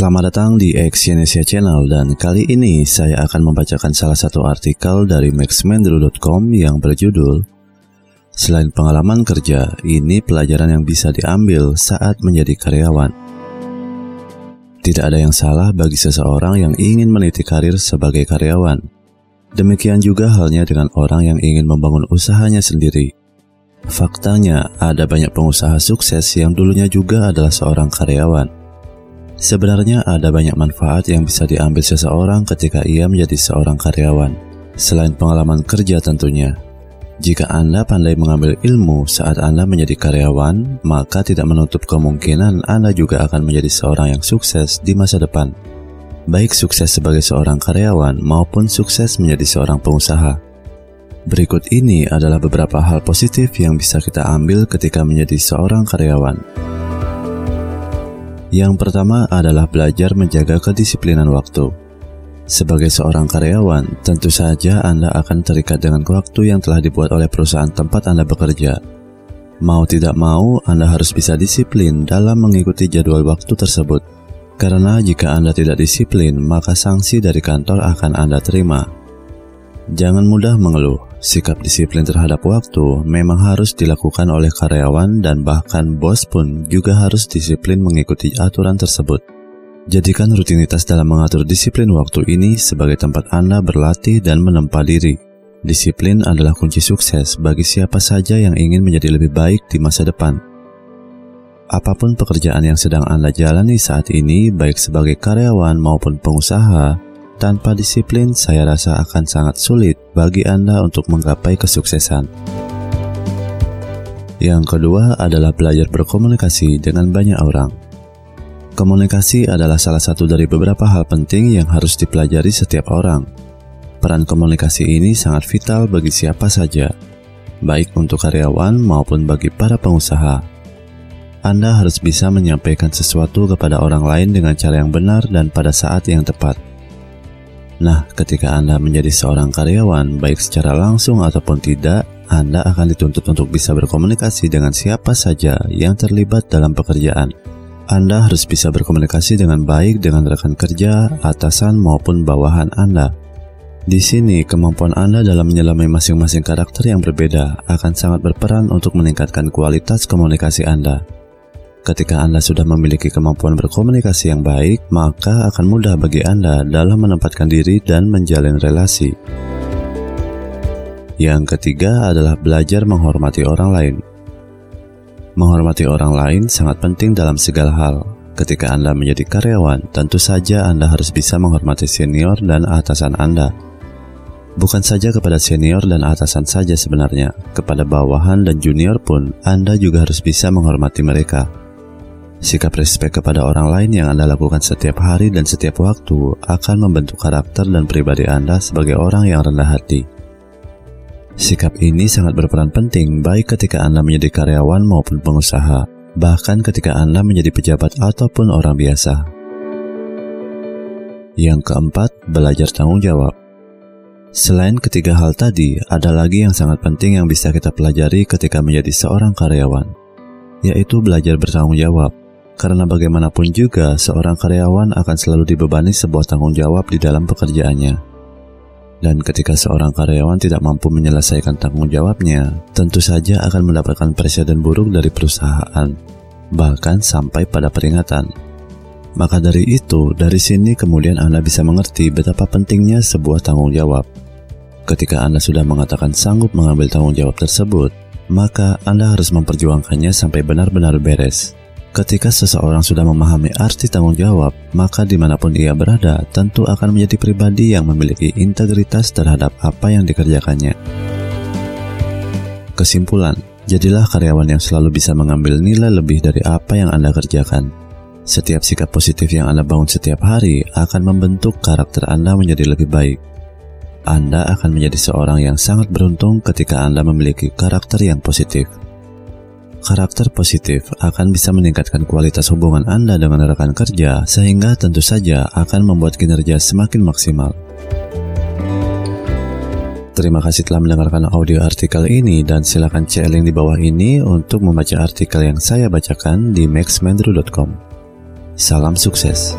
Selamat datang di Exyonesia Channel dan kali ini saya akan membacakan salah satu artikel dari maxmendru.com yang berjudul Selain pengalaman kerja, ini pelajaran yang bisa diambil saat menjadi karyawan. Tidak ada yang salah bagi seseorang yang ingin meniti karir sebagai karyawan. Demikian juga halnya dengan orang yang ingin membangun usahanya sendiri. Faktanya, ada banyak pengusaha sukses yang dulunya juga adalah seorang karyawan. Sebenarnya ada banyak manfaat yang bisa diambil seseorang ketika ia menjadi seorang karyawan, selain pengalaman kerja tentunya. Jika Anda pandai mengambil ilmu saat Anda menjadi karyawan, maka tidak menutup kemungkinan Anda juga akan menjadi seorang yang sukses di masa depan. Baik sukses sebagai seorang karyawan maupun sukses menjadi seorang pengusaha. Berikut ini adalah beberapa hal positif yang bisa kita ambil ketika menjadi seorang karyawan. Yang pertama adalah belajar menjaga kedisiplinan waktu. Sebagai seorang karyawan, tentu saja Anda akan terikat dengan waktu yang telah dibuat oleh perusahaan tempat Anda bekerja. Mau tidak mau, Anda harus bisa disiplin dalam mengikuti jadwal waktu tersebut. Karena jika Anda tidak disiplin, maka sanksi dari kantor akan Anda terima. Jangan mudah mengeluh. Sikap disiplin terhadap waktu memang harus dilakukan oleh karyawan dan bahkan bos pun juga harus disiplin mengikuti aturan tersebut. Jadikan rutinitas dalam mengatur disiplin waktu ini sebagai tempat Anda berlatih dan menempa diri. Disiplin adalah kunci sukses bagi siapa saja yang ingin menjadi lebih baik di masa depan. Apa pun pekerjaan yang sedang Anda jalani saat ini, baik sebagai karyawan maupun pengusaha, tanpa disiplin, saya rasa akan sangat sulit bagi Anda untuk menggapai kesuksesan. Yang kedua adalah belajar berkomunikasi dengan banyak orang. Komunikasi adalah salah satu dari beberapa hal penting yang harus dipelajari setiap orang. Peran komunikasi ini sangat vital bagi siapa saja, baik untuk karyawan maupun bagi para pengusaha. Anda harus bisa menyampaikan sesuatu kepada orang lain dengan cara yang benar dan pada saat yang tepat. Nah, ketika Anda menjadi seorang karyawan, baik secara langsung ataupun tidak, Anda akan dituntut untuk bisa berkomunikasi dengan siapa saja yang terlibat dalam pekerjaan. Anda harus bisa berkomunikasi dengan baik dengan rekan kerja, atasan, maupun bawahan Anda. Di sini, kemampuan Anda dalam menyelami masing-masing karakter yang berbeda akan sangat berperan untuk meningkatkan kualitas komunikasi Anda. Ketika Anda sudah memiliki kemampuan berkomunikasi yang baik, maka akan mudah bagi Anda dalam menempatkan diri dan menjalin relasi. Yang ketiga adalah belajar menghormati orang lain. Menghormati orang lain sangat penting dalam segala hal. Ketika Anda menjadi karyawan, tentu saja Anda harus bisa menghormati senior dan atasan Anda. Bukan saja kepada senior dan atasan saja sebenarnya, kepada bawahan dan junior pun Anda juga harus bisa menghormati mereka. Sikap respek kepada orang lain yang Anda lakukan setiap hari dan setiap waktu akan membentuk karakter dan pribadi Anda sebagai orang yang rendah hati. Sikap ini sangat berperan penting baik ketika Anda menjadi karyawan maupun pengusaha, bahkan ketika Anda menjadi pejabat ataupun orang biasa. Yang keempat, belajar tanggung jawab. Selain ketiga hal tadi, ada lagi yang sangat penting yang bisa kita pelajari ketika menjadi seorang karyawan, yaitu belajar bertanggung jawab. Karena bagaimanapun juga, seorang karyawan akan selalu dibebani sebuah tanggung jawab di dalam pekerjaannya. Dan ketika seorang karyawan tidak mampu menyelesaikan tanggung jawabnya, tentu saja akan mendapatkan presiden buruk dari perusahaan, bahkan sampai pada peringatan. Maka dari itu, dari sini kemudian Anda bisa mengerti betapa pentingnya sebuah tanggung jawab. Ketika Anda sudah mengatakan sanggup mengambil tanggung jawab tersebut, maka Anda harus memperjuangkannya sampai benar-benar beres. Ketika seseorang sudah memahami arti tanggung jawab, maka di mana pun ia berada tentu akan menjadi pribadi yang memiliki integritas terhadap apa yang dikerjakannya. Kesimpulan, jadilah karyawan yang selalu bisa mengambil nilai lebih dari apa yang Anda kerjakan. Setiap sikap positif yang Anda bangun setiap hari akan membentuk karakter Anda menjadi lebih baik. Anda akan menjadi seorang yang sangat beruntung ketika Anda memiliki karakter yang positif. Karakter positif akan bisa meningkatkan kualitas hubungan Anda dengan rekan kerja, sehingga tentu saja akan membuat kinerja semakin maksimal. Terima kasih telah mendengarkan audio artikel ini dan silakan cek link di bawah ini untuk membaca artikel yang saya bacakan di maxmendru.com. Salam sukses.